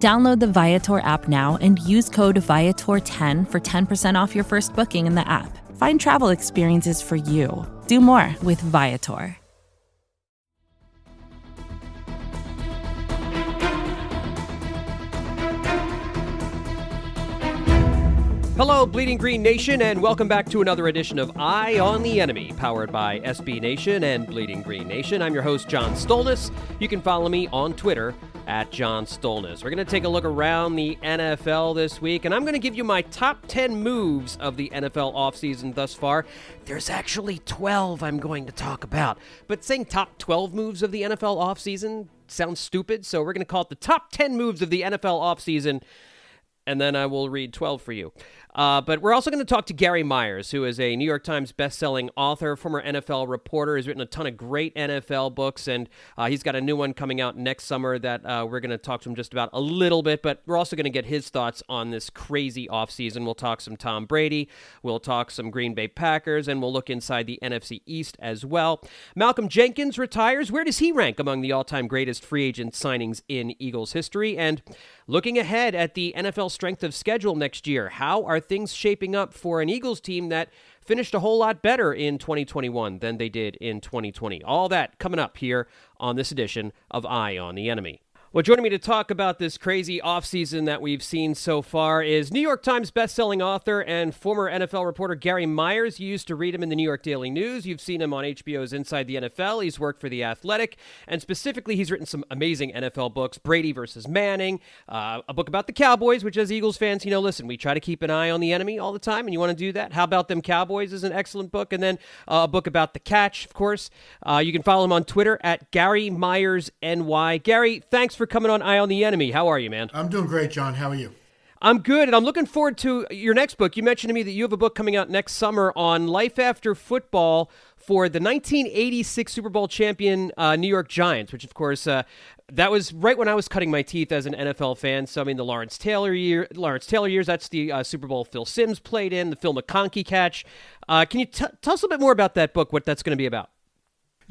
Download the Viator app now and use code Viator10 for 10% off your first booking in the app. Find travel experiences for you. Do more with Viator. Hello, Bleeding Green Nation, and welcome back to another edition of Eye on the Enemy, powered by SB Nation and Bleeding Green Nation. I'm your host, John Stolnis. You can follow me on Twitter at John Stolnis. We're going to take a look around the NFL this week, and I'm going to give you my top 10 moves of the NFL offseason thus far. There's actually 12 I'm going to talk about, but saying top 12 moves of the NFL offseason sounds stupid, so we're going to call it the top 10 moves of the NFL offseason, and then I will read 12 for you. Uh, but we're also going to talk to Gary Myers, who is a New York Times best-selling author, former NFL reporter. He's written a ton of great NFL books, and uh, he's got a new one coming out next summer that uh, we're going to talk to him just about a little bit. But we're also going to get his thoughts on this crazy offseason. We'll talk some Tom Brady, we'll talk some Green Bay Packers, and we'll look inside the NFC East as well. Malcolm Jenkins retires. Where does he rank among the all-time greatest free agent signings in Eagles history? And looking ahead at the NFL strength of schedule next year, how are things shaping up for an Eagles team that finished a whole lot better in 2021 than they did in 2020. All that coming up here on this edition of Eye on the Enemy. Well, joining me to talk about this crazy offseason that we've seen so far is New York Times bestselling author and former NFL reporter Gary Myers. You used to read him in the New York Daily News. You've seen him on HBO's Inside the NFL. He's worked for The Athletic, and specifically, he's written some amazing NFL books Brady versus Manning, uh, a book about the Cowboys, which, as Eagles fans, you know, listen, we try to keep an eye on the enemy all the time, and you want to do that. How About Them Cowboys is an excellent book. And then uh, a book about the catch, of course. Uh, you can follow him on Twitter at Gary Myers NY. Gary, thanks for coming on Eye on the Enemy. How are you, man? I'm doing great, John. How are you? I'm good, and I'm looking forward to your next book. You mentioned to me that you have a book coming out next summer on life after football for the 1986 Super Bowl champion uh, New York Giants, which, of course, uh, that was right when I was cutting my teeth as an NFL fan. So I mean, the Lawrence Taylor year, Lawrence Taylor years. That's the uh, Super Bowl Phil Simms played in, the Phil McConkey catch. Uh, can you t- tell us a little bit more about that book? What that's going to be about?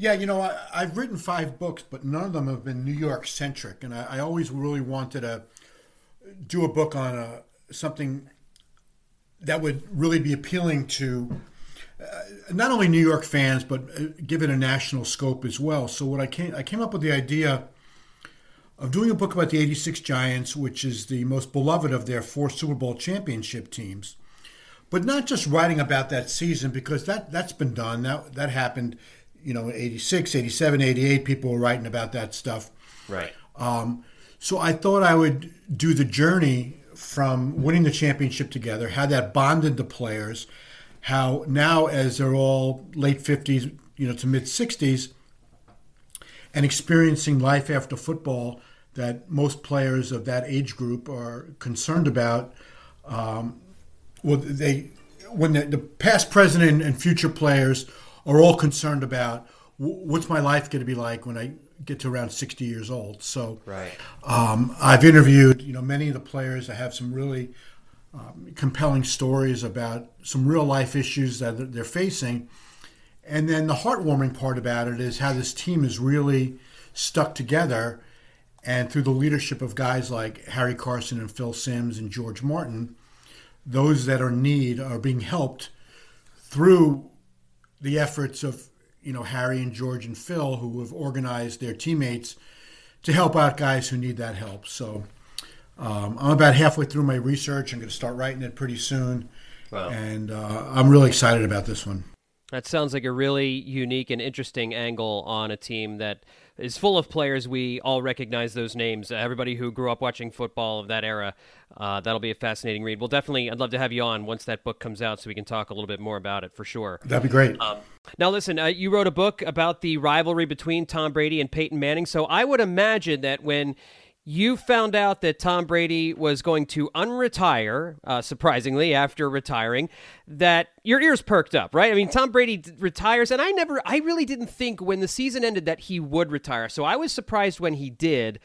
Yeah, you know, I, have written five books, but none of them have been New York centric, and I, I, always really wanted to do a book on a, something that would really be appealing to uh, not only New York fans, but uh, give it a national scope as well. So what I came I came up with the idea of doing a book about the '86 Giants, which is the most beloved of their four Super Bowl championship teams, but not just writing about that season because that that's been done. That that happened you know, 86, 87, 88, people were writing about that stuff. Right. Um, so I thought I would do the journey from winning the championship together, how that bonded the players, how now as they're all late 50s, you know, to mid 60s, and experiencing life after football that most players of that age group are concerned about. Um, well, they when the, the past, present, and, and future players are all concerned about what's my life going to be like when I get to around 60 years old. So right. um, I've interviewed, you know, many of the players. I have some really um, compelling stories about some real life issues that they're facing. And then the heartwarming part about it is how this team is really stuck together. And through the leadership of guys like Harry Carson and Phil Simms and George Martin, those that are in need are being helped through the efforts of you know Harry and George and Phil, who have organized their teammates to help out guys who need that help. So um, I'm about halfway through my research. I'm going to start writing it pretty soon, wow. and uh, I'm really excited about this one. That sounds like a really unique and interesting angle on a team that is full of players we all recognize those names. Everybody who grew up watching football of that era, uh, that'll be a fascinating read. Well, definitely, I'd love to have you on once that book comes out so we can talk a little bit more about it for sure. That'd be great. Um, now, listen, uh, you wrote a book about the rivalry between Tom Brady and Peyton Manning, so I would imagine that when you found out that Tom Brady was going to unretire, uh, surprisingly, after retiring, that your ears perked up, right? I mean, Tom Brady d- retires, and I never, I really didn't think when the season ended that he would retire. So I was surprised when he did.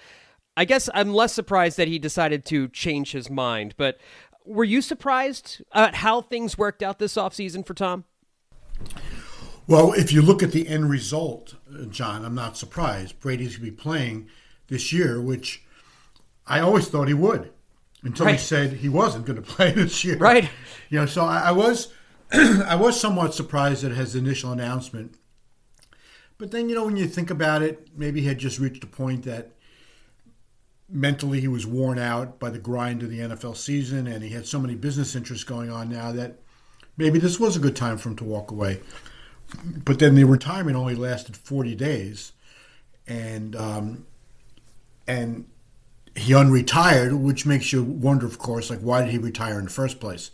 I guess I'm less surprised that he decided to change his mind. But were you surprised at how things worked out this offseason for Tom? Well, if you look at the end result, uh, John, I'm not surprised. Brady's going to be playing this year, which I always thought he would until right. he said he wasn't going to play this year. Right. You know, so I, I was I was somewhat surprised at his initial announcement. But then, you know, when you think about it, maybe he had just reached a point that mentally he was worn out by the grind of the NFL season and he had so many business interests going on now that maybe this was a good time for him to walk away. But then the retirement only lasted 40 days. And um, and he unretired, which makes you wonder, of course, like why did he retire in the first place?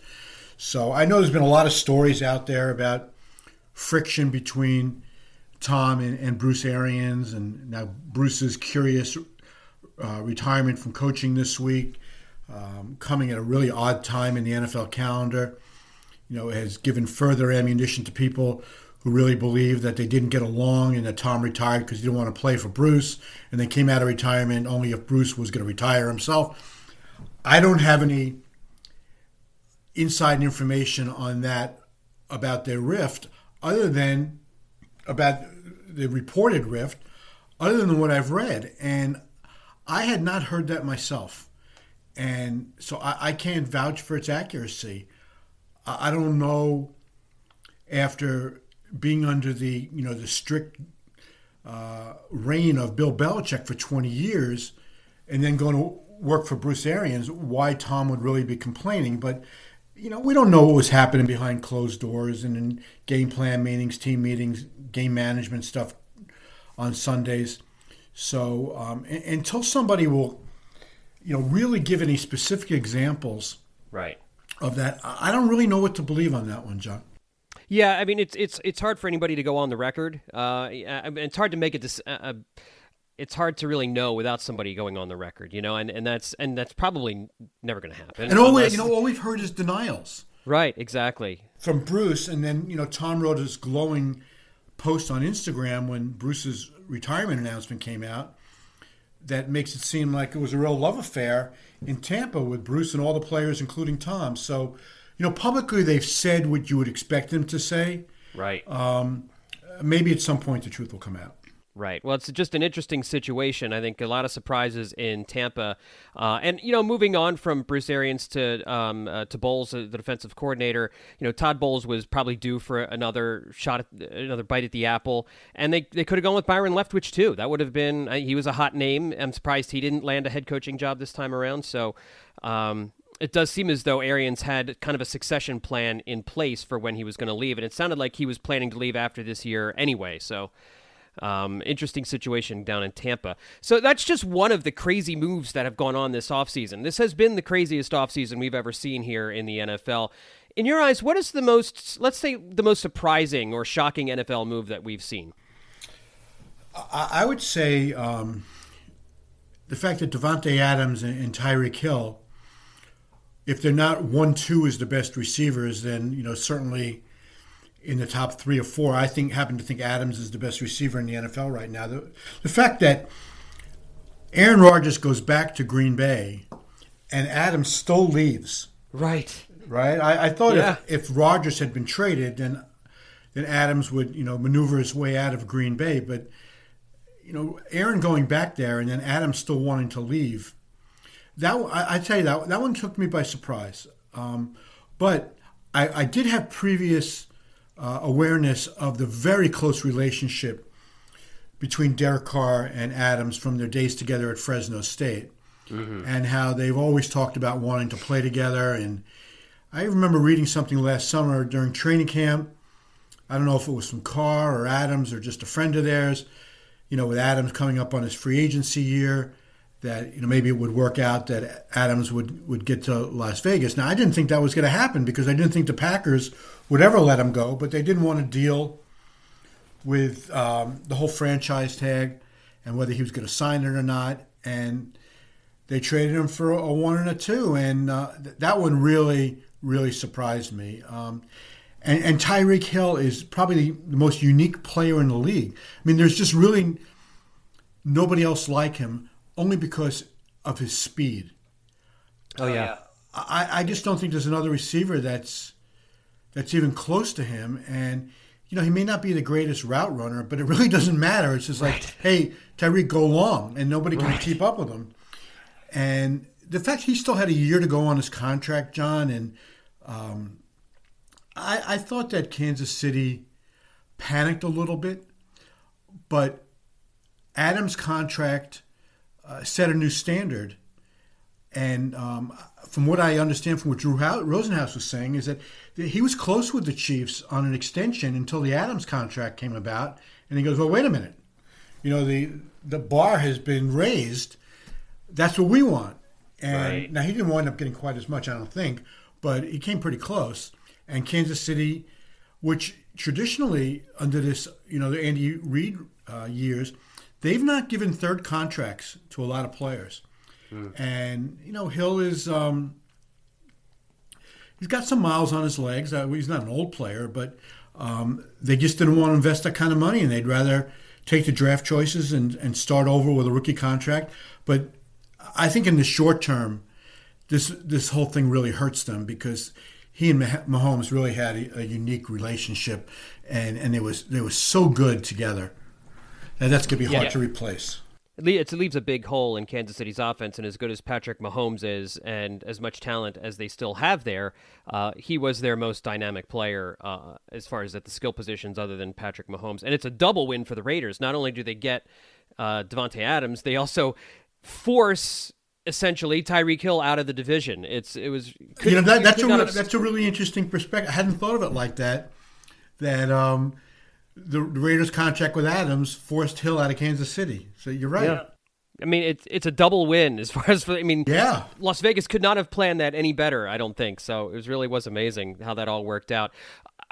So I know there's been a lot of stories out there about friction between Tom and, and Bruce Arians, and now Bruce's curious uh, retirement from coaching this week, um, coming at a really odd time in the NFL calendar. You know, has given further ammunition to people who really believed that they didn't get along and that Tom retired because he didn't want to play for Bruce, and they came out of retirement only if Bruce was going to retire himself. I don't have any inside information on that about their rift, other than about the reported rift, other than what I've read, and I had not heard that myself, and so I, I can't vouch for its accuracy. I, I don't know after being under the you know the strict uh, reign of Bill Belichick for 20 years, and then going to work for Bruce Arians, why Tom would really be complaining. But you know, we don't know what was happening behind closed doors and in game plan meetings, team meetings, game management stuff on Sundays. So um, until somebody will, you know, really give any specific examples, right, of that, I don't really know what to believe on that one, John. Yeah, I mean it's it's it's hard for anybody to go on the record. Uh, it's hard to make it. Uh, it's hard to really know without somebody going on the record, you know, and, and that's and that's probably never going to happen. And all unless... we, you know, all we've heard is denials. Right, exactly. From Bruce, and then you know, Tom wrote his glowing post on Instagram when Bruce's retirement announcement came out. That makes it seem like it was a real love affair in Tampa with Bruce and all the players, including Tom. So you know, publicly they've said what you would expect them to say. Right. Um, maybe at some point the truth will come out. Right. Well, it's just an interesting situation. I think a lot of surprises in Tampa, uh, and you know, moving on from Bruce Arians to um, uh, to Bowles, uh, the defensive coordinator. You know, Todd Bowles was probably due for another shot, at, another bite at the apple, and they they could have gone with Byron Leftwich too. That would have been uh, he was a hot name. I'm surprised he didn't land a head coaching job this time around. So, um, it does seem as though Arians had kind of a succession plan in place for when he was going to leave, and it sounded like he was planning to leave after this year anyway. So, um, interesting situation down in Tampa. So that's just one of the crazy moves that have gone on this offseason. This has been the craziest offseason we've ever seen here in the NFL. In your eyes, what is the most, let's say, the most surprising or shocking NFL move that we've seen? I would say um, the fact that Davante Adams and Tyreek Hill if they're not one two is the best receivers, then you know certainly in the top three or four. I think happen to think Adams is the best receiver in the NFL right now. The, the fact that Aaron Rodgers goes back to Green Bay and Adams still leaves. Right. Right. I, I thought yeah. if, if Rodgers had been traded, then then Adams would you know maneuver his way out of Green Bay, but you know Aaron going back there and then Adams still wanting to leave that I, I, tell you that that one took me by surprise. Um, but I, I, did have previous uh, awareness of the very close relationship between Derek Carr and Adams from their days together at Fresno State, mm-hmm. and how they've always talked about wanting to play together. And I remember reading something last summer during training camp. I don't know if it was from Carr or Adams or just a friend of theirs. You know, with Adams coming up on his free agency year that you know maybe it would work out that Adams would would get to Las Vegas. Now I didn't think that was going to happen because I didn't think the Packers would ever let him go, but they didn't want to deal with um, the whole franchise tag and whether he was going to sign it or not. And they traded him for a one and a two, and uh, that one really, really surprised me. Um, and, and Tyreek Hill is probably the most unique player in the league. I mean, there's just really nobody else like him, only because of his speed. Oh yeah. I, I just don't think there's another receiver that's that's even close to him. And you know, he may not be the greatest route runner, but it really doesn't matter. It's just like, right. hey, Tyreek, go long, and nobody can right. keep up with him. And the fact he still had a year to go on his contract, John, and um, I, I thought that Kansas City panicked a little bit, but Adams' contract uh, set a new standard. And um, from what I understand, from what Drew Rosenhaus was saying, is that he was close with the Chiefs on an extension until the Adams contract came about, and he goes, "Well, wait a minute, you know the the bar has been raised. That's what we want." And right. now he didn't wind up getting quite as much, I don't think, but he came pretty close. And Kansas City, which traditionally under this, you know, the Andy Reid uh, years, they've not given third contracts to a lot of players. Mm. And you know, Hill is. Um, he's got some miles on his legs. Uh, he's not an old player, but um, they just didn't want to invest that kind of money, and they'd rather take the draft choices and, and start over with a rookie contract. But I think in the short term, this this whole thing really hurts them because he and Mahomes really had a, a unique relationship, and and it was they were so good together. And that's going to be hard yeah. to replace it leaves a big hole in Kansas City's offense, and as good as Patrick Mahomes is, and as much talent as they still have there, uh, he was their most dynamic player uh, as far as at the skill positions, other than Patrick Mahomes. And it's a double win for the Raiders. Not only do they get uh, Davante Adams, they also force essentially Tyreek Hill out of the division. It's it was you know that, that's a have... that's a really interesting perspective. I hadn't thought of it like that. That um, the Raiders' contract with Adams forced Hill out of Kansas City. So you're right. Yeah. I mean, it's it's a double win as far as I mean, yeah. Las Vegas could not have planned that any better. I don't think so. It was really was amazing how that all worked out.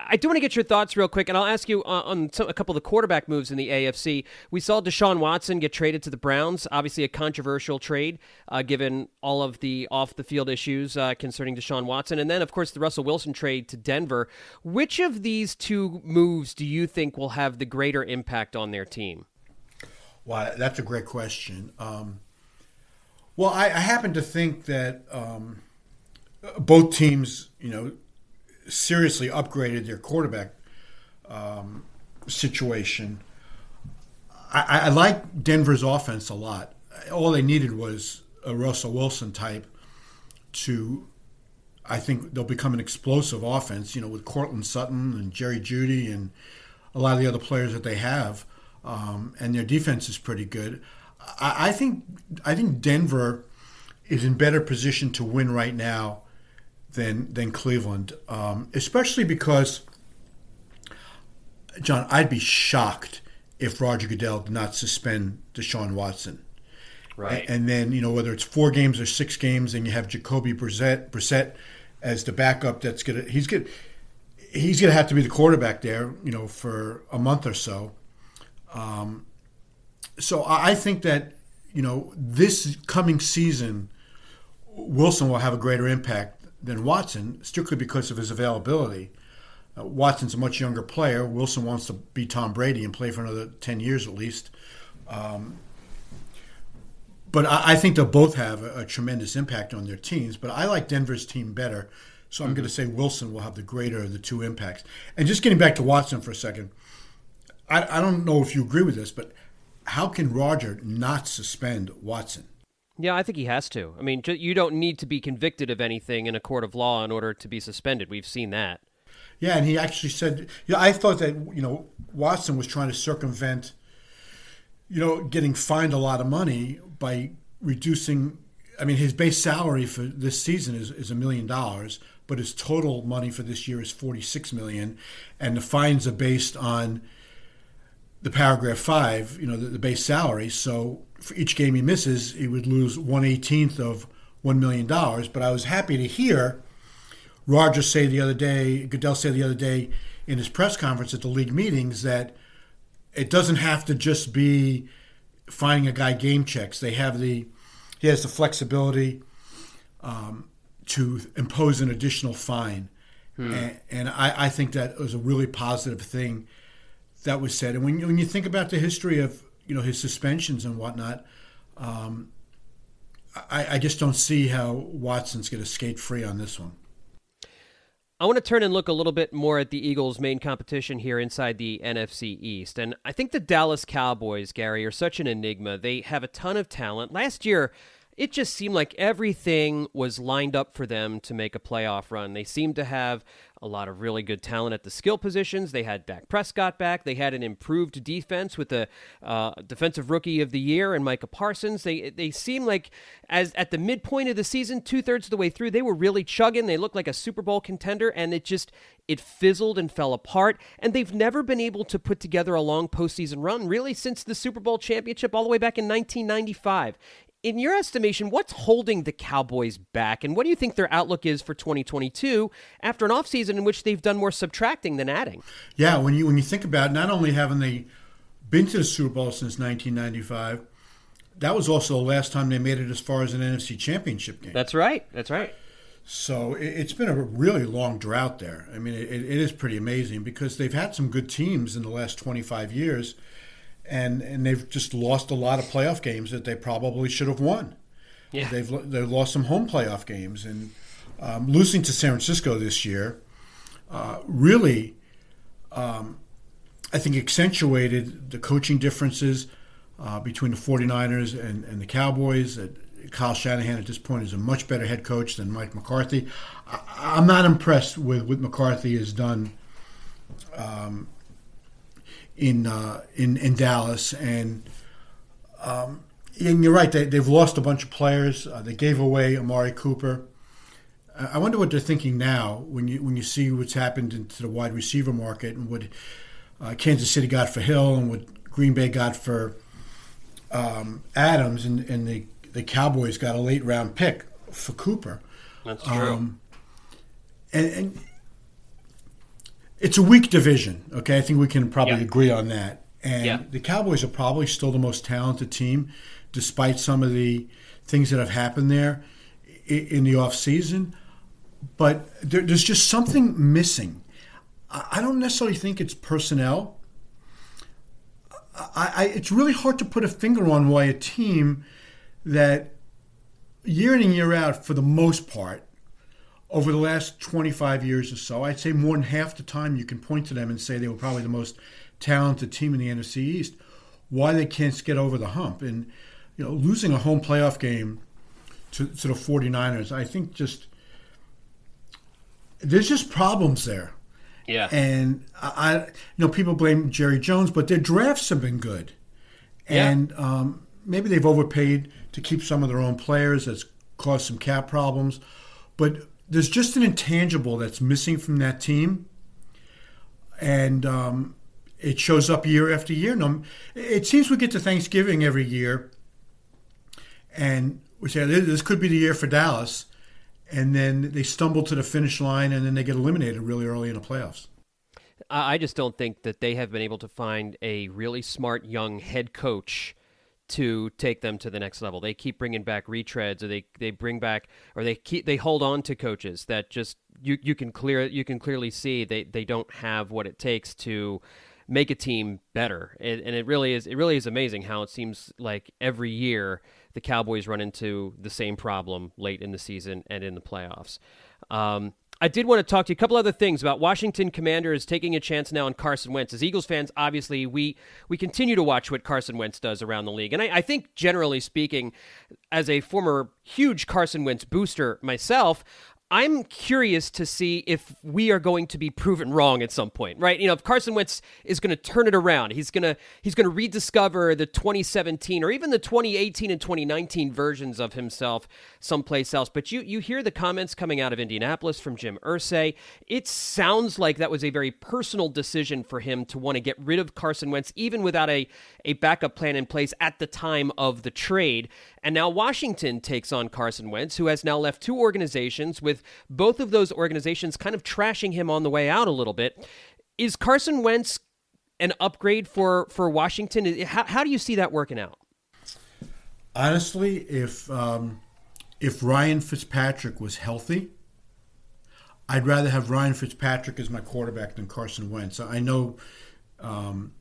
I do want to get your thoughts real quick, and I'll ask you on, on some, a couple of the quarterback moves in the AFC. We saw Deshaun Watson get traded to the Browns, obviously a controversial trade uh, given all of the off the field issues uh, concerning Deshaun Watson. And then, of course, the Russell Wilson trade to Denver. Which of these two moves do you think will have the greater impact on their team? Well, that's a great question. Um, well, I, I, happen to think that um, both teams, you know, seriously upgraded their quarterback um, situation. I, I, like Denver's offense a lot. All they needed was a Russell Wilson type to, I think they'll become an explosive offense. You know, with Courtland Sutton and Jerry Jeudy and a lot of the other players that they have, um, and their defense is pretty good. I, I think I think Denver is in better position to win right now than than Cleveland, um, especially because John, I'd be shocked if Roger Goodell did not suspend Deshaun Watson. Right. And, and then you know whether it's four games or six games, and you have Jacoby Brissett, Brissett as the backup. That's gonna he's gonna he's gonna have to be the quarterback there. You know for a month or so. Um, so I think that you know this coming season, Wilson will have a greater impact than Watson, strictly because of his availability. Uh, Watson's a much younger player. Wilson wants to be Tom Brady and play for another 10 years at least. Um, but I, I, think they'll both have a, a, tremendous impact on their teams. But I like Denver's team better. So I'm mm-hmm. going to say Wilson will have the greater of the two impacts. And just getting back to Watson for a second, I, I don't know if you agree with this, but how can Roger not suspend Watson? Yeah, I think he has to. I mean, you don't need to be convicted of anything in a court of law in order to be suspended. We've seen that. Yeah, and he actually said, yeah, I thought that, you know, Watson was trying to circumvent, you know, getting fined a lot of money by reducing. I mean, his base salary for this season is, is a million dollars, but his total money for this year is 46 million. And the fines are based on the paragraph five, you know, the, the base salary. So for each game he misses, he would lose one eighteenth of one million dollars. But I was happy to hear Roger say the other day, Goodell say the other day in his press conference at the league meetings that it doesn't have to just be finding a guy game checks. They have the he has the flexibility um, to impose an additional fine. Hmm. And, and I, I, think that was a really positive thing that was said. And when, when you think about the history of you know his suspensions and whatnot, um, I, I just don't see how Watson's going to skate free on this one. I want to turn and look a little bit more at the Eagles' main competition here inside the NFC East. And I think the Dallas Cowboys, Gary, are such an enigma. They have a ton of talent. Last year, it just seemed like everything was lined up for them to make a playoff run. They seemed to have a lot of really good talent at the skill positions. They had Dak Prescott back. They had an improved defense with the uh, defensive rookie of the year and Micah Parsons. They they seem like as at the midpoint of the season, two thirds of the way through, they were really chugging. They looked like a Super Bowl contender, and it just it fizzled and fell apart. And they've never been able to put together a long postseason run, really, since the Super Bowl championship all the way back in 1995 in your estimation, what's holding the Cowboys back, and what do you think their outlook is for 2022 after an offseason in which they've done more subtracting than adding? Yeah, when you when you think about not only having they been to the Super Bowl since 1995, that was also the last time they made it as far as an NFC Championship game. That's right. That's right. So it's been a really long drought there. I mean, it, it is pretty amazing because they've had some good teams in the last 25 years and and they've just lost a lot of playoff games that they probably should have won. Yeah. They've they've lost some home playoff games and um, losing to San Francisco this year uh, really, um, I think, accentuated the coaching differences uh, between the 49ers and, and the Cowboys. That Kyle Shanahan at this point is a much better head coach than Mike McCarthy. I, am not impressed with what McCarthy has done. Um, in uh, in in Dallas, and um, and you're right. They, they've lost a bunch of players. Uh, they gave away Amari Cooper. I wonder what they're thinking now when you when you see what's happened into the wide receiver market and what uh, Kansas City got for Hill and what Green Bay got for um, Adams, and, and the the Cowboys got a late round pick for Cooper. That's true. Um, and, and it's a weak division. Okay, I think we can probably yeah. agree on that. And yeah. the Cowboys are probably still the most talented team, despite some of the things that have happened there in the off season. But there, there's just something missing. I don't necessarily think it's personnel. I, I, it's really hard to put a finger on why a team that year in and year out, for the most part, over the last 25 years or so, I'd say more than half the time you can point to them and say they were probably the most talented team in the NFC East. Why they can't get over the hump. And, you know, losing a home playoff game to, to the 49ers, I think just there's just problems there. Yeah. And I, you know, people blame Jerry Jones, but their drafts have been good. And yeah. um, maybe they've overpaid to keep some of their own players. That's caused some cap problems. But there's just an intangible that's missing from that team, and um, it shows up year after year. No, it seems we get to Thanksgiving every year, and we say this could be the year for Dallas, and then they stumble to the finish line, and then they get eliminated really early in the playoffs. I just don't think that they have been able to find a really smart young head coach to take them to the next level. They keep bringing back retreads, or they they bring back, or they keep they hold on to coaches that just you you can clear you can clearly see they they don't have what it takes to make a team better. and it really is it really is amazing how it seems like every year the Cowboys run into the same problem late in the season and in the playoffs. Um, I did want to talk to you a couple other things about Washington Commanders taking a chance now on Carson Wentz. As Eagles fans, obviously, we we continue to watch what Carson Wentz does around the league, and I, I think generally speaking, as a former huge Carson Wentz booster myself, I'm curious to see if we are going to be proven wrong at some point, right? You know, if Carson Wentz is going to turn it around, he's going to he's going to rediscover the 2017 or even the 2018 and 2019 versions of himself someplace else. But you you hear the comments coming out of Indianapolis from Jim Irsay. It sounds like that was a very personal decision for him to want to get rid of Carson Wentz, even without a a backup plan in place at the time of the trade. And now Washington takes on Carson Wentz, who has now left two organizations with both of those organizations kind of trashing him on the way out a little bit. Is Carson Wentz an upgrade for for Washington? How, how do you see that working out? Honestly, if um, if Ryan Fitzpatrick was healthy, I'd rather have Ryan Fitzpatrick as my quarterback than Carson Wentz. I know, um,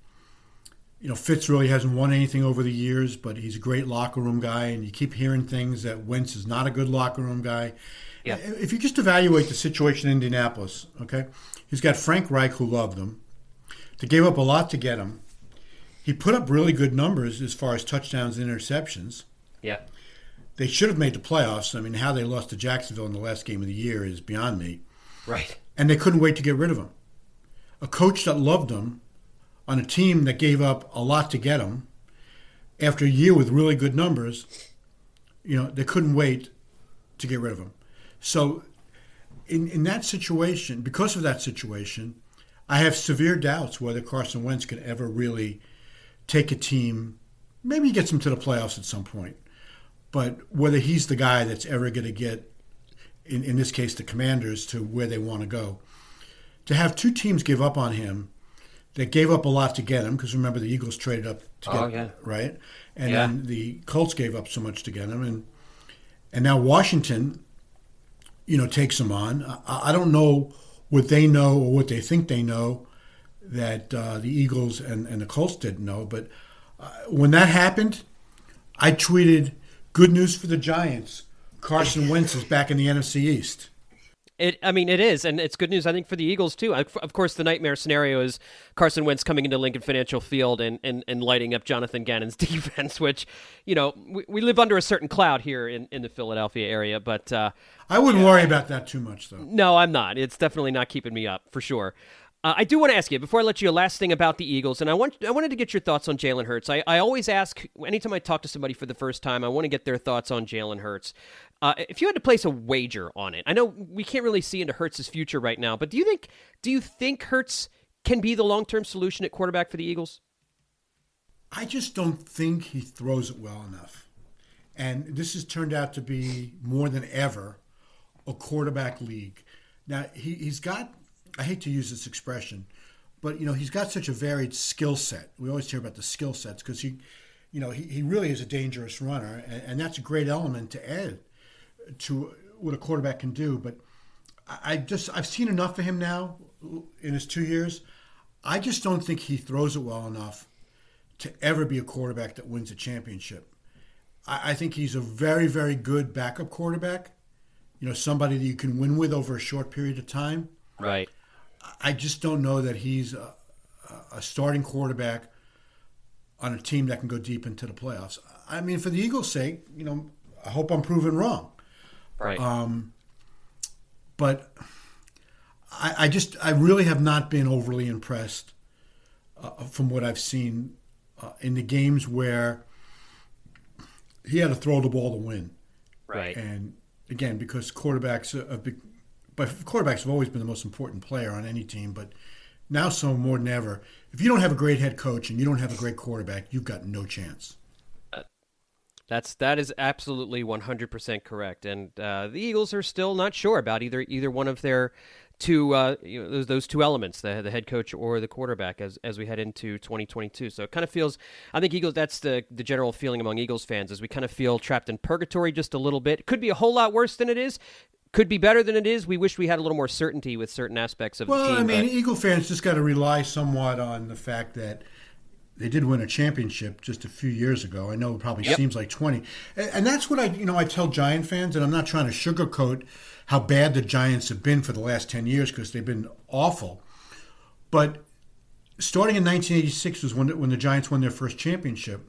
you know, Fitz really hasn't won anything over the years, but he's a great locker room guy, and you keep hearing things that Wentz is not a good locker room guy. Yeah. If you just evaluate the situation in Indianapolis, okay, he's got Frank Reich who loved him. They gave up a lot to get him. He put up really good numbers as far as touchdowns and interceptions. Yeah. They should have made the playoffs. I mean, how they lost to Jacksonville in the last game of the year is beyond me. Right. And they couldn't wait to get rid of him. A coach that loved him on a team that gave up a lot to get him after a year with really good numbers, you know, they couldn't wait to get rid of him. So, in, in that situation, because of that situation, I have severe doubts whether Carson Wentz can ever really take a team, maybe gets them to the playoffs at some point, but whether he's the guy that's ever going to get, in, in this case, the commanders to where they want to go. To have two teams give up on him that gave up a lot to get him, because remember the Eagles traded up to get oh, yeah. right, and yeah. then the Colts gave up so much to get him, and and now Washington you know, takes them on. I, I don't know what they know or what they think they know that uh, the Eagles and, and the Colts didn't know. But uh, when that happened, I tweeted, "Good news for the Giants. Carson Wentz is back in the NFC East." It, I mean, it is, and it's good news. I think for the Eagles too. Of course, the nightmare scenario is Carson Wentz coming into Lincoln Financial Field and, and, and lighting up Jonathan Gannon's defense, which you know we, we live under a certain cloud here in, in the Philadelphia area. But uh, I wouldn't yeah, worry about that too much, though. No, I'm not. It's definitely not keeping me up for sure. Uh, I do want to ask you before I let you. A last thing about the Eagles, and I want I wanted to get your thoughts on Jalen Hurts. I, I always ask anytime I talk to somebody for the first time, I want to get their thoughts on Jalen Hurts. Uh, if you had to place a wager on it, I know we can't really see into Hurts' future right now, but do you think do you think Hurts can be the long term solution at quarterback for the Eagles? I just don't think he throws it well enough, and this has turned out to be more than ever a quarterback league. Now he, he's got I hate to use this expression, but you know he's got such a varied skill set. We always hear about the skill sets because he, you know, he, he really is a dangerous runner, and, and, that's a great element to add to what a quarterback can do. But I, I just I've seen enough of him now in his two years. I just don't think he throws it well enough to ever be a quarterback that wins a championship. I, I think he's a very very good backup quarterback. You know, somebody that you can win with over a short period of time. Right. I just don't know that he's a, a, starting quarterback on a team that can go deep into the playoffs. I mean, for the Eagles' sake, you know, I hope I'm proven wrong. Right. Um, but I, I, just, I really have not been overly impressed uh, from what I've seen uh, in the games where he had to throw the ball to win. Right. And again, because quarterbacks have but quarterbacks have always been the most important player on any team, but now so more than ever. If you don't have a great head coach and you don't have a great quarterback, you've got no chance. That's that is absolutely 100% correct, and uh, the Eagles are still not sure about either either one of their two uh, you know, those those two elements, the the head coach or the quarterback, as as we head into 2022. So it kind of feels, I think Eagles. That's the the general feeling among Eagles fans, is we kind of feel trapped in purgatory just a little bit. It could be a whole lot worse than it is could be better than it is. We wish we had a little more certainty with certain aspects of well, the team. Well, I mean, but... Eagle fans just got to rely somewhat on the fact that they did win a championship just a few years ago. I know it probably yep. seems like 20. And that's what I, you know, I tell Giant fans, and I'm not trying to sugarcoat how bad the Giants have been for the last 10 years because they've been awful. But starting in 1986 was when, when the Giants won their first championship.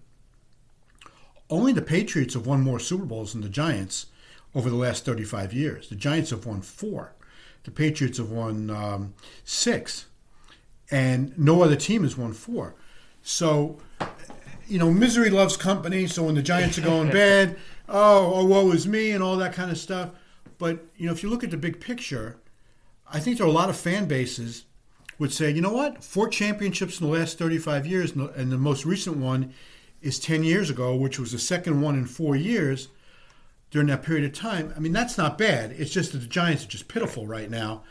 Only the Patriots have won more Super Bowls than the Giants – over the last 35 years. The Giants have won four. The Patriots have won um, six. And no other team has won four. So, you know, misery loves company. So when the Giants are going bad, oh, oh, woe is me, and all that kind of stuff. But, you know, if you look at the big picture, I think there are a lot of fan bases would say, you know what, four championships in the last 35 years, and the most recent one is 10 years ago, which was the second one in four years during that period of time. I mean, that's not bad. It's just that the Giants are just pitiful right now,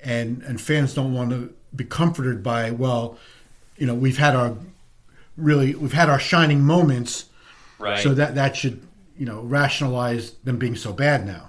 and and fans don't want to be comforted by well, you know, we've had our really we've had our shining moments, Right. So that that should you know rationalize them being so bad now.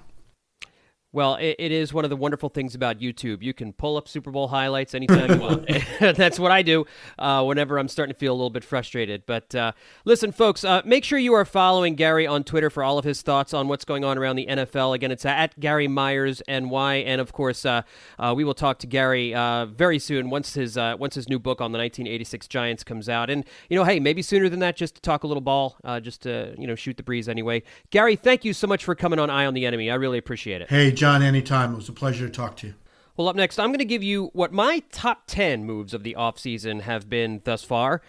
Well, it, it is one of the wonderful things about YouTube. You can pull up Super Bowl highlights anytime you want. That's what I do uh, whenever I'm starting to feel a little bit frustrated. But uh, listen, folks, uh, make sure you are following Gary on Twitter for all of his thoughts on what's going on around the NFL. Again, it's at Gary Myers NY, and of course, uh, uh, we will talk to Gary uh, very soon once his once his new book on the 1986 Giants comes out. And you know, hey, maybe sooner than that, just to talk a little ball, just to you know shoot the breeze anyway. Gary, thank you so much for coming on Eye on the Enemy. I really appreciate it. Hey, John. Anytime. It was a pleasure to talk to you. Well, up next, I'm going to give you what my top 10 moves of the offseason have been thus far.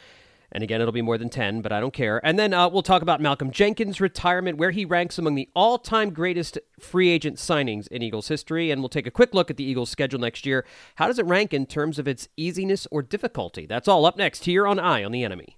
And again, it'll be more than 10, but I don't care. And then uh, we'll talk about Malcolm Jenkins' retirement, where he ranks among the all time greatest free agent signings in Eagles history. And we'll take a quick look at the Eagles' schedule next year. How does it rank in terms of its easiness or difficulty? That's all up next here on Eye on the Enemy.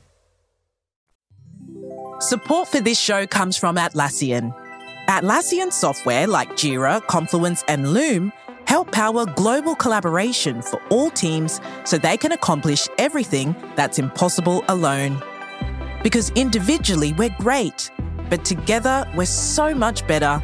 Support for this show comes from Atlassian. Atlassian software like Jira, Confluence, and Loom help power global collaboration for all teams so they can accomplish everything that's impossible alone. Because individually, we're great, but together, we're so much better.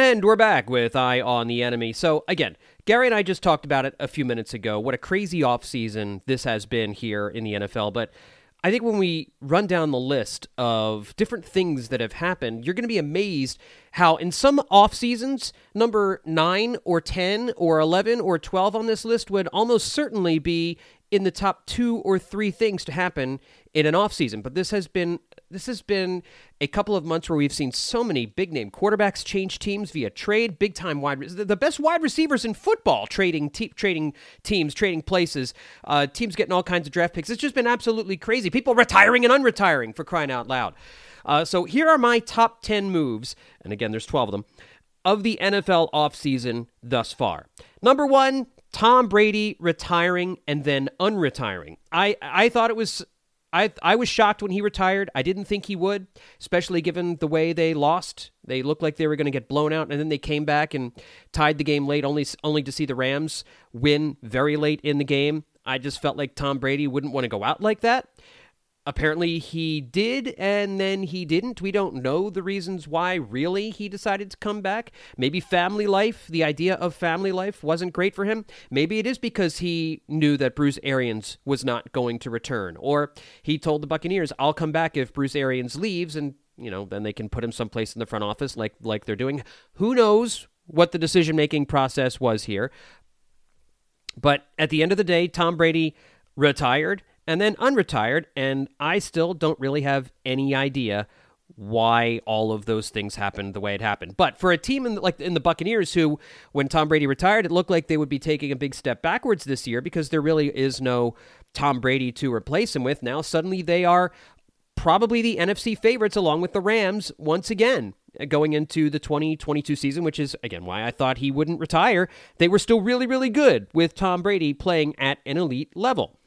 And we're back with Eye on the Enemy. So, again, Gary and I just talked about it a few minutes ago. What a crazy offseason this has been here in the NFL. But I think when we run down the list of different things that have happened, you're going to be amazed how in some off seasons, number 9 or 10 or 11 or 12 on this list would almost certainly be in the top 2 or 3 things to happen in an off season. But this has been this has been a couple of months where we've seen so many big name quarterbacks change teams via trade, big time wide the best wide receivers in football trading te- trading teams, trading places, uh, teams getting all kinds of draft picks. It's just been absolutely crazy. People retiring and unretiring for crying out loud. Uh, so here are my top 10 moves, and again, there's 12 of them, of the NFL offseason thus far. Number one, Tom Brady retiring and then unretiring. I, I thought it was I I was shocked when he retired. I didn't think he would, especially given the way they lost. They looked like they were going to get blown out, and then they came back and tied the game late, only only to see the Rams win very late in the game. I just felt like Tom Brady wouldn't want to go out like that. Apparently, he did, and then he didn't. We don't know the reasons why, really, he decided to come back. Maybe family life, the idea of family life, wasn't great for him. Maybe it is because he knew that Bruce Arians was not going to return. Or he told the Buccaneers, I'll come back if Bruce Arians leaves, and, you know, then they can put him someplace in the front office like, like they're doing. Who knows what the decision making process was here? But at the end of the day, Tom Brady retired and then unretired, and I still don't really have any idea why all of those things happened the way it happened. But for a team in the, like in the Buccaneers, who when Tom Brady retired, it looked like they would be taking a big step backwards this year because there really is no Tom Brady to replace him with. Now suddenly they are probably the NFC favorites along with the Rams once again uh, going into the 2022 season, which is, again, why I thought he wouldn't retire. They were still really, really good with Tom Brady playing at an elite level.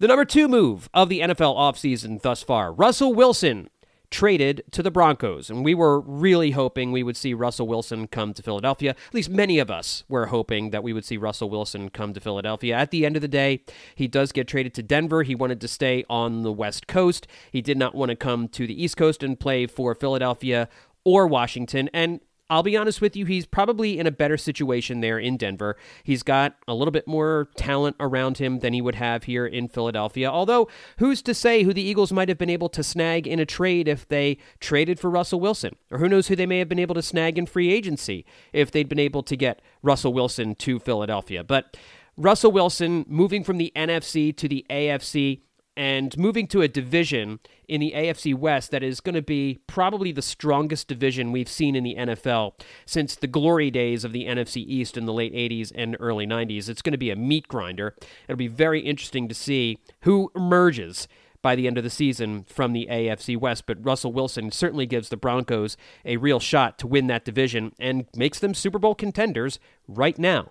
The number two move of the NFL offseason thus far Russell Wilson traded to the Broncos. And we were really hoping we would see Russell Wilson come to Philadelphia. At least many of us were hoping that we would see Russell Wilson come to Philadelphia. At the end of the day, he does get traded to Denver. He wanted to stay on the West Coast. He did not want to come to the East Coast and play for Philadelphia or Washington. And I'll be honest with you, he's probably in a better situation there in Denver. He's got a little bit more talent around him than he would have here in Philadelphia. Although, who's to say who the Eagles might have been able to snag in a trade if they traded for Russell Wilson? Or who knows who they may have been able to snag in free agency if they'd been able to get Russell Wilson to Philadelphia. But Russell Wilson moving from the NFC to the AFC and moving to a division in the AFC West that is going to be probably the strongest division we've seen in the NFL since the glory days of the NFC East in the late 80s and early 90s. It's going to be a meat grinder. It'll be very interesting to see who emerges by the end of the season from the AFC West. But Russell Wilson certainly gives the Broncos a real shot to win that division and makes them Super Bowl contenders right now.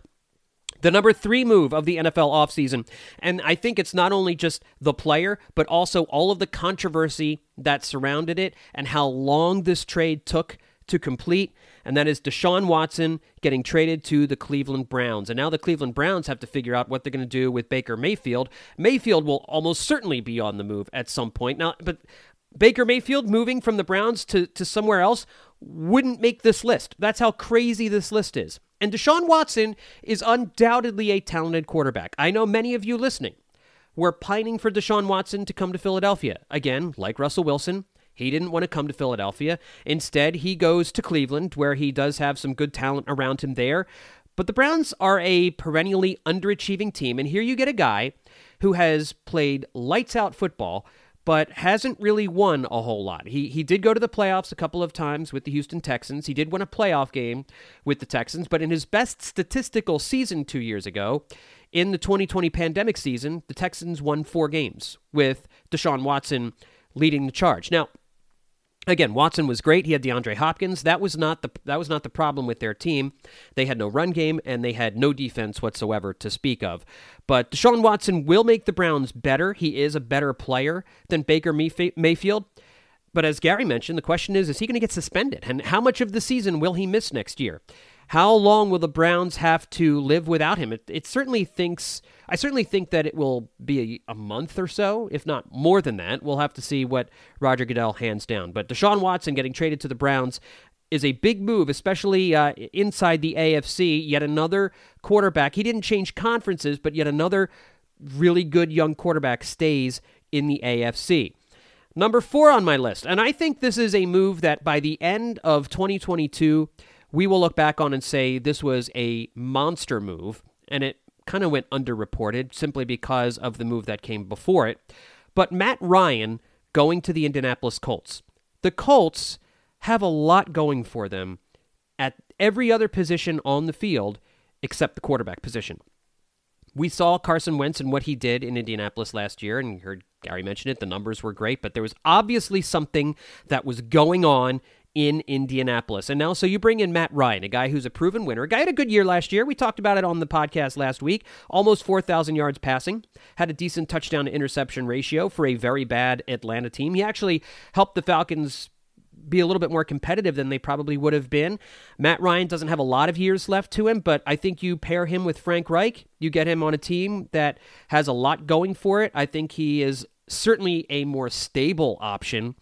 The number three move of the NFL offseason. And I think it's not only just the player, but also all of the controversy that surrounded it and how long this trade took to complete. And that is Deshaun Watson getting traded to the Cleveland Browns. And now the Cleveland Browns have to figure out what they're going to do with Baker Mayfield. Mayfield will almost certainly be on the move at some point. Now, but Baker Mayfield moving from the Browns to, to somewhere else wouldn't make this list. That's how crazy this list is. And Deshaun Watson is undoubtedly a talented quarterback. I know many of you listening were pining for Deshaun Watson to come to Philadelphia. Again, like Russell Wilson, he didn't want to come to Philadelphia. Instead, he goes to Cleveland, where he does have some good talent around him there. But the Browns are a perennially underachieving team, and here you get a guy who has played lights out football but hasn't really won a whole lot. He he did go to the playoffs a couple of times with the Houston Texans. He did win a playoff game with the Texans, but in his best statistical season 2 years ago, in the 2020 pandemic season, the Texans won 4 games with Deshaun Watson leading the charge. Now, Again, Watson was great. He had DeAndre Hopkins. That was not the that was not the problem with their team. They had no run game and they had no defense whatsoever to speak of. But Deshaun Watson will make the Browns better. He is a better player than Baker Mayfield. But as Gary mentioned, the question is: Is he going to get suspended? And how much of the season will he miss next year? How long will the Browns have to live without him? It, it certainly thinks I certainly think that it will be a, a, month or so, if not more than that. We'll have to see what Roger Goodell hands down. But Deshaun Watson getting traded to the Browns is a big move, especially uh, inside the AFC. Yet another quarterback. He didn't change conferences, but yet another really good young quarterback stays in the AFC. Number four on my list, and I think this is a move that by the end of 2022 we will look back on and say this was a monster move, and it kind of went underreported simply because of the move that came before it. But Matt Ryan going to the Indianapolis Colts. The Colts have a lot going for them at every other position on the field except the quarterback position. We saw Carson Wentz and what he did in Indianapolis last year, and you heard Gary mention it. The numbers were great, but there was obviously something that was going on in Indianapolis. And now, so you bring in Matt Ryan, a guy who's a proven winner. A guy had a good year last year. We talked about it on the podcast last week. Almost 4,000 yards passing, had a decent touchdown to interception ratio for a very bad Atlanta team. He actually helped the Falcons be a little bit more competitive than they probably would have been. Matt Ryan doesn't have a lot of years left to him, but I think you pair him with Frank Reich, you get him on a team that has a lot going for it. I think he is certainly a more stable option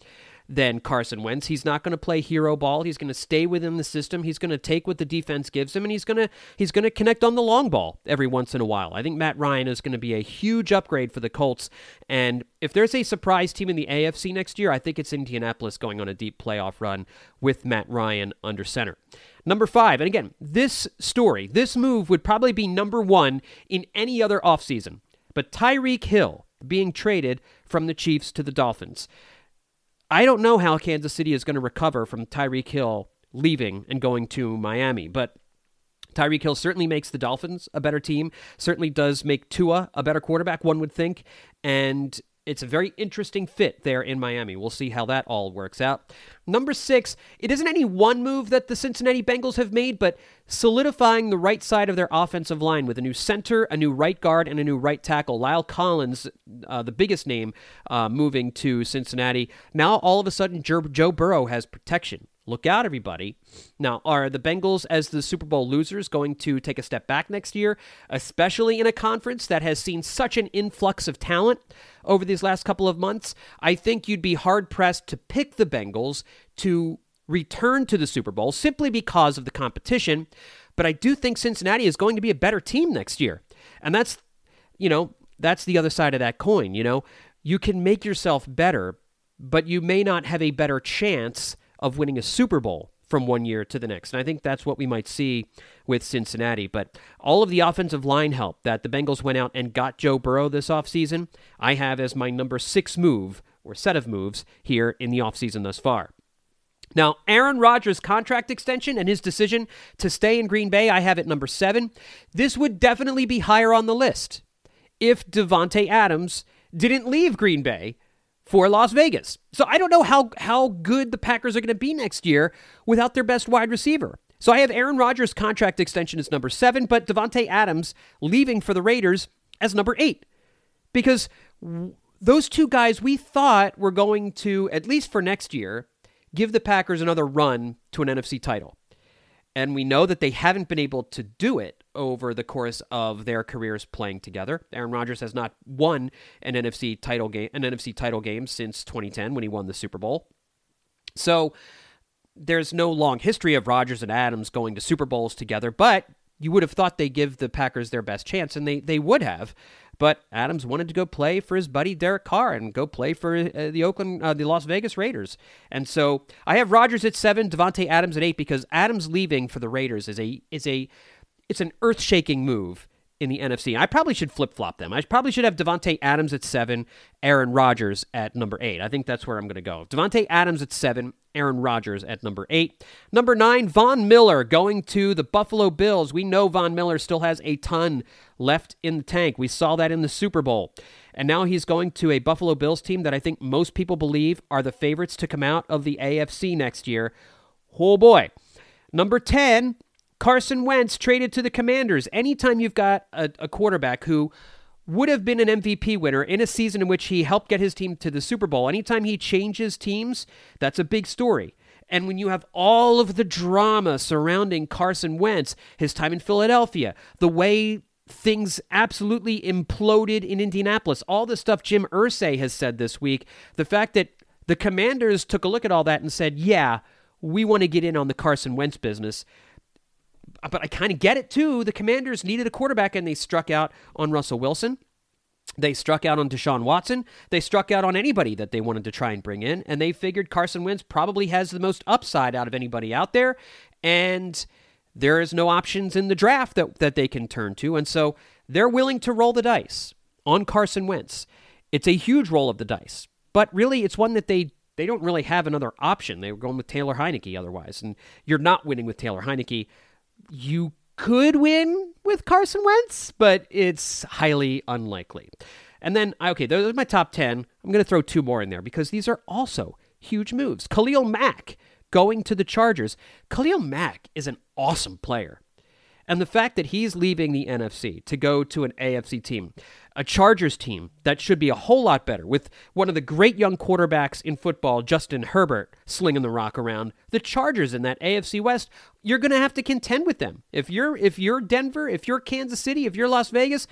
than Carson Wentz. He's not going to play hero ball. He's going to stay within the system. He's going to take what the defense gives him, and he's going to he's going to connect on the long ball every once in a while. I think Matt Ryan is going to be a huge upgrade for the Colts. And if there's a surprise team in the AFC next year, I think it's Indianapolis going on a deep playoff run with Matt Ryan under center. Number five, and again, this story, this move would probably be number one in any other offseason. But Tyreek Hill being traded from the Chiefs to the Dolphins. I don't know how Kansas City is going to recover from Tyreek Hill leaving and going to Miami, but Tyreek Hill certainly makes the Dolphins a better team, certainly does make Tua a better quarterback, one would think. And it's a very interesting fit there in Miami. We'll see how that all works out. Number six, it isn't any one move that the Cincinnati Bengals have made, but solidifying the right side of their offensive line with a new center, a new right guard, and a new right tackle. La'el Collins, uh, the biggest name, uh, moving to Cincinnati. Now, all of a sudden, Joe Burrow has protection. Look out, everybody. Now, are the Bengals, as the Super Bowl losers, going to take a step back next year, especially in a conference that has seen such an influx of talent over these last couple of months? I think you'd be hard pressed to pick the Bengals to return to the Super Bowl simply because of the competition. But I do think Cincinnati is going to be a better team next year. And that's, you know, that's the other side of that coin. You know, you can make yourself better, but you may not have a better chance of winning a Super Bowl from one year to the next. And I think that's what we might see with Cincinnati. But all of the offensive line help that the Bengals went out and got Joe Burrow this offseason, I have as my number six move or set of moves here in the offseason thus far. Now, Aaron Rodgers' contract extension and his decision to stay in Green Bay, I have at number seven. This would definitely be higher on the list if Davante Adams didn't leave Green Bay for Las Vegas. So I don't know how how good the Packers are going to be next year without their best wide receiver. So I have Aaron Rodgers' contract extension as number seven, but Davante Adams leaving for the Raiders as number eight, because those two guys we thought were going to at least for next year give the Packers another run to an NFC title. And we know that they haven't been able to do it over the course of their careers playing together. Aaron Rodgers has not won an NFC title game, an NFC title game since 2010 when he won the Super Bowl. So there's no long history of Rodgers and Adams going to Super Bowls together, but you would have thought they give the Packers their best chance, and they, they would have. But Adams wanted to go play for his buddy Derek Carr and go play for uh, the Oakland, uh, the Las Vegas Raiders. And so I have Rodgers at seven, Davante Adams at eight because Adams leaving for the Raiders is a is a it's an earth shaking move in the NFC. I probably should flip flop them. I probably should have Davante Adams at seven, Aaron Rodgers at number eight. I think that's where I'm going to go. Davante Adams at seven, Aaron Rodgers at number eight. Number nine, Von Miller going to the Buffalo Bills. We know Von Miller still has a ton left in the tank. We saw that in the Super Bowl. And now he's going to a Buffalo Bills team that I think most people believe are the favorites to come out of the AFC next year. Oh boy. Number 10, Carson Wentz traded to the Commanders. Anytime you've got a, a, quarterback who would have been an MVP winner in a season in which he helped get his team to the Super Bowl, anytime he changes teams, that's a big story. And when you have all of the drama surrounding Carson Wentz, his time in Philadelphia, the way things absolutely imploded in Indianapolis, all the stuff Jim Irsay has said this week, the fact that the commanders took a look at all that and said, yeah, we want to get in on the Carson Wentz business but I kind of get it too. The Commanders needed a quarterback and they struck out on Russell Wilson. They struck out on Deshaun Watson. They struck out on anybody that they wanted to try and bring in. And they figured Carson Wentz probably has the most upside out of anybody out there. And there is no options in the draft that, that they can turn to. And so they're willing to roll the dice on Carson Wentz. It's a huge roll of the dice. But really, it's one that they they don't really have another option. They were going with Taylor Heinicke otherwise. And you're not winning with Taylor Heinicke you could win with Carson Wentz, but it's highly unlikely. And then, okay, those are my top 10. I'm going to throw two more in there because these are also huge moves. Khalil Mack going to the Chargers. Khalil Mack is an awesome player. And the fact that he's leaving the NFC to go to an AFC team, a Chargers team that should be a whole lot better, with one of the great young quarterbacks in football, Justin Herbert, slinging the rock around. The Chargers in that AFC West, you're going to have to contend with them. If you're if you're Denver, if you're Kansas City, if you're Las Vegas,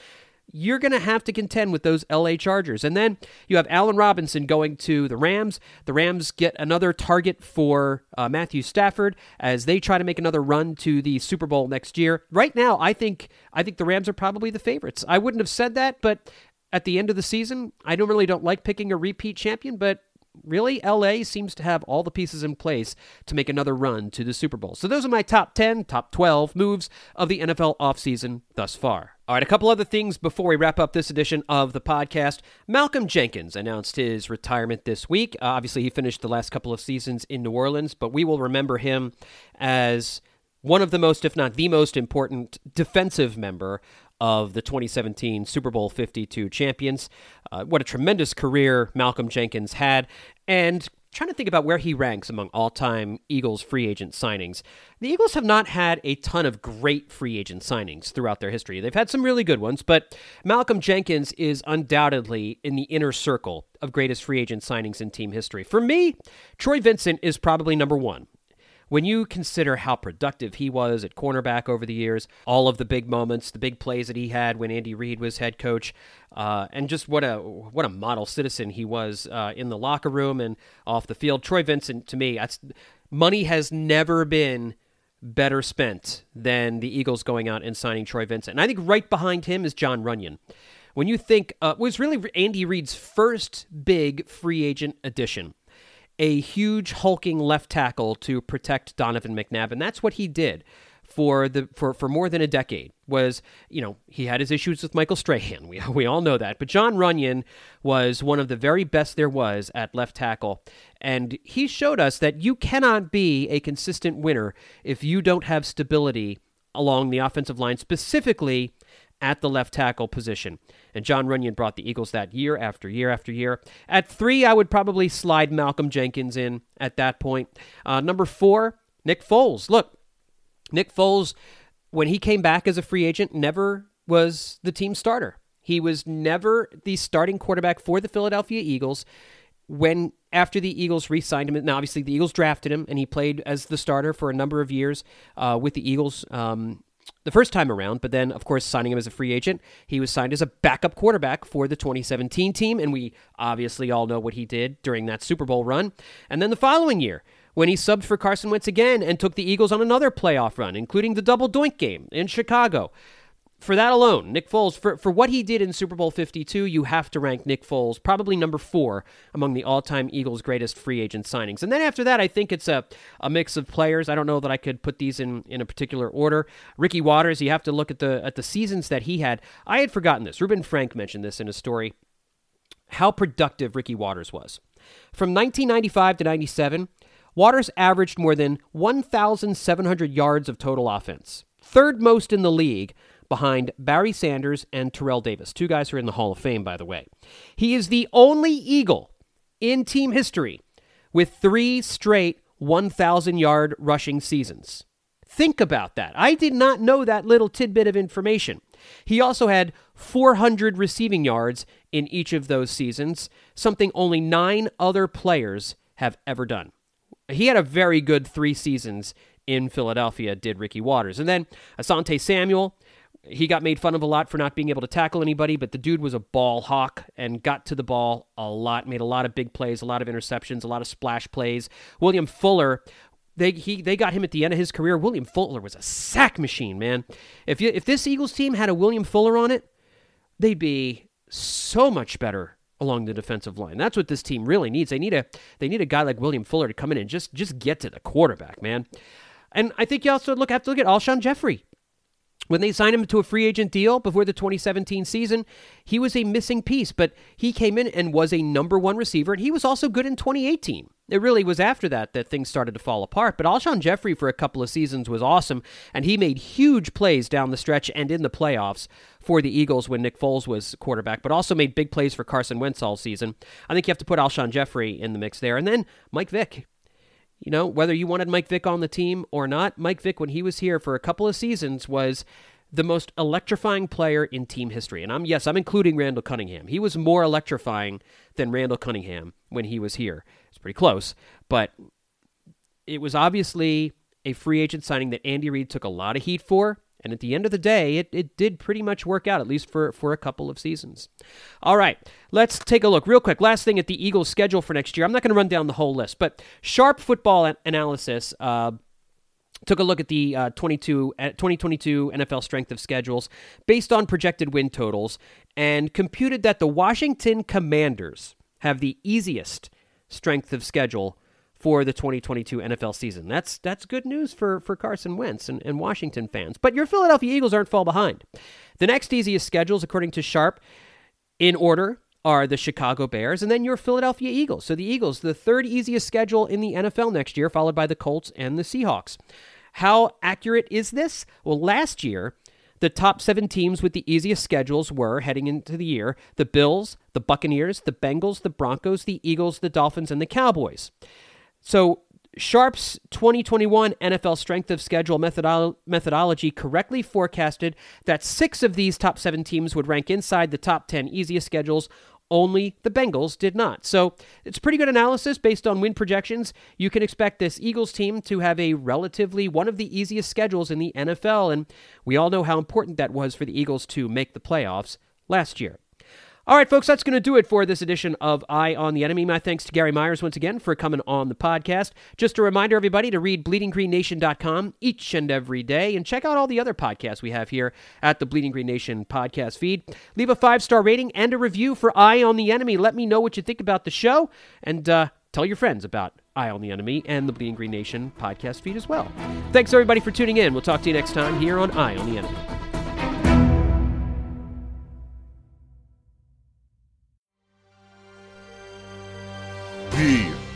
you're going to have to contend with those LA Chargers. And then you have Allen Robinson going to the Rams. The Rams get another target for uh, Matthew Stafford as they try to make another run to the Super Bowl next year. Right now, I think I think the Rams are probably the favorites. I wouldn't have said that, but at the end of the season, I don't really don't like picking a repeat champion, but really, LA seems to have all the pieces in place to make another run to the Super Bowl. So those are my top 10, top 12 moves of the NFL offseason thus far. All right, a couple other things before we wrap up this edition of the podcast. Malcolm Jenkins announced his retirement this week. Uh, obviously, he finished the last couple of seasons in New Orleans, but we will remember him as one of the most, if not the most important defensive member of the 2017 Super Bowl 52 champions. Uh, what a tremendous career Malcolm Jenkins had. And trying to think about where he ranks among all time Eagles free agent signings. The Eagles have not had a ton of great free agent signings throughout their history. They've had some really good ones, but Malcolm Jenkins is undoubtedly in the inner circle of greatest free agent signings in team history. For me, Troy Vincent is probably number one when you consider how productive he was at cornerback over the years, all of the big moments, the big plays that he had when Andy Reid was head coach, uh, and just what a what a model citizen he was uh, in the locker room and off the field. Troy Vincent, to me, money has never been better spent than the Eagles going out and signing Troy Vincent. And I think right behind him is Jon Runyan. When you think uh, was really Andy Reid's first big free agent addition a huge hulking left tackle to protect Donovan McNabb, and that's what he did for the for, for more than a decade. Was you know he had his issues with Michael Strahan, we we all know that, but Jon Runyan was one of the very best there was at left tackle, and he showed us that you cannot be a consistent winner if you don't have stability along the offensive line, specifically at the left tackle position. And Jon Runyan brought the Eagles that year after year after year. At three, I would probably slide Malcolm Jenkins in at that point. Uh, number four, Nick Foles. Look, Nick Foles, when he came back as a free agent, never was the team starter. He was never the starting quarterback for the Philadelphia Eagles. When after the Eagles re signed him, now obviously the Eagles drafted him and he played as the starter for a number of years uh, with the Eagles um, the first time around, but then, of course, signing him as a free agent, he was signed as a backup quarterback for the 2017 team, and we obviously all know what he did during that Super Bowl run. And then the following year, when he subbed for Carson Wentz again and took the Eagles on another playoff run, including the double doink game in Chicago for that alone, Nick Foles, for, for what he did in Super Bowl 52, you have to rank Nick Foles probably number four among the all time Eagles' greatest free agent signings. And then after that, I think it's a, a mix of players. I don't know that I could put these in, in a particular order. Ricky Watters, you have to look at the at the seasons that he had. I had forgotten this. Reuben Frank mentioned this in a story. How productive Ricky Watters was. From 1995 to 97, Watters averaged more than 1,700 yards of total offense, third most in the league behind Barry Sanders and Terrell Davis, two guys who are in the Hall of Fame, by the way. He is the only Eagle in team history with three straight 1,000 yard rushing seasons. Think about that. I did not know that little tidbit of information. He also had 400 receiving yards in each of those seasons, something only nine other players have ever done. He had a very good three seasons in Philadelphia, did Ricky Watters. And then Asante Samuel, he got made fun of a lot for not being able to tackle anybody, but the dude was a ball hawk and got to the ball a lot, made a lot of big plays, a lot of interceptions, a lot of splash plays. William Fuller, they he they got him at the end of his career. William Fuller was a sack machine, man. If you if this Eagles team had a William Fuller on it, they'd be so much better along the defensive line. That's what this team really needs. They need a they need a guy like William Fuller to come in and just just get to the quarterback, man. And I think you also look have to look at Alshon Jeffery. When they signed him to a free agent deal before the 2017 season, he was a missing piece, but he came in and was a number one receiver, and he was also good in 2018. It really was after that that things started to fall apart. But Alshon Jeffery for a couple of seasons was awesome, and he made huge plays down the stretch and in the playoffs for the Eagles when Nick Foles was quarterback, but also made big plays for Carson Wentz all season. I think you have to put Alshon Jeffery in the mix there. And then Mike Vick. You know, whether you wanted Mike Vick on the team or not, Mike Vick, when he was here for a couple of seasons, was the most electrifying player in team history. And I'm yes, I'm including Randall Cunningham. He was more electrifying than Randall Cunningham when he was here. It's pretty close, but it was obviously a free agent signing that Andy Reid took a lot of heat for And at the end of the day, it, it did pretty much work out, at least for, for a couple of seasons. All right, let's take a look real quick. Last thing at the Eagles' schedule for next year. I'm not going to run down the whole list, but sharp football analysis. Uh, took a look at the uh, 22, uh, 2022 NFL strength of schedules based on projected win totals and computed that the Washington Commanders have the easiest strength of schedule for the 2022 NFL season. That's that's good news for, for Carson Wentz and, and Washington fans. But your Philadelphia Eagles aren't fall behind. The next easiest schedules, according to Sharp, in order are the Chicago Bears and then your Philadelphia Eagles. So the Eagles, the third easiest schedule in the NFL next year, followed by the Colts and the Seahawks. How accurate is this? Well, last year, the top seven teams with the easiest schedules were heading into the year the Bills, the Buccaneers, the Bengals, the Broncos, the Eagles, the Dolphins, and the Cowboys. So Sharp's 2021 NFL strength of schedule methodolo- methodology correctly forecasted that six of these top seven teams would rank inside the top 10 easiest schedules. Only the Bengals did not. So it's pretty good analysis based on win projections. You can expect this Eagles team to have a relatively one of the easiest schedules in the NFL, and we all know how important that was for the Eagles to make the playoffs last year. All right, folks, that's going to do it for this edition of Eye on the Enemy. My thanks to Gary Myers once again for coming on the podcast. Just a reminder, everybody, to read bleedinggreennation.com each and every day and check out all the other podcasts we have here at the Bleeding Green Nation podcast feed. Leave a five star rating and a review for Eye on the Enemy. Let me know what you think about the show and uh, tell your friends about Eye on the Enemy and the Bleeding Green Nation podcast feed as well. Thanks, everybody, for tuning in. We'll talk to you next time here on Eye on the Enemy.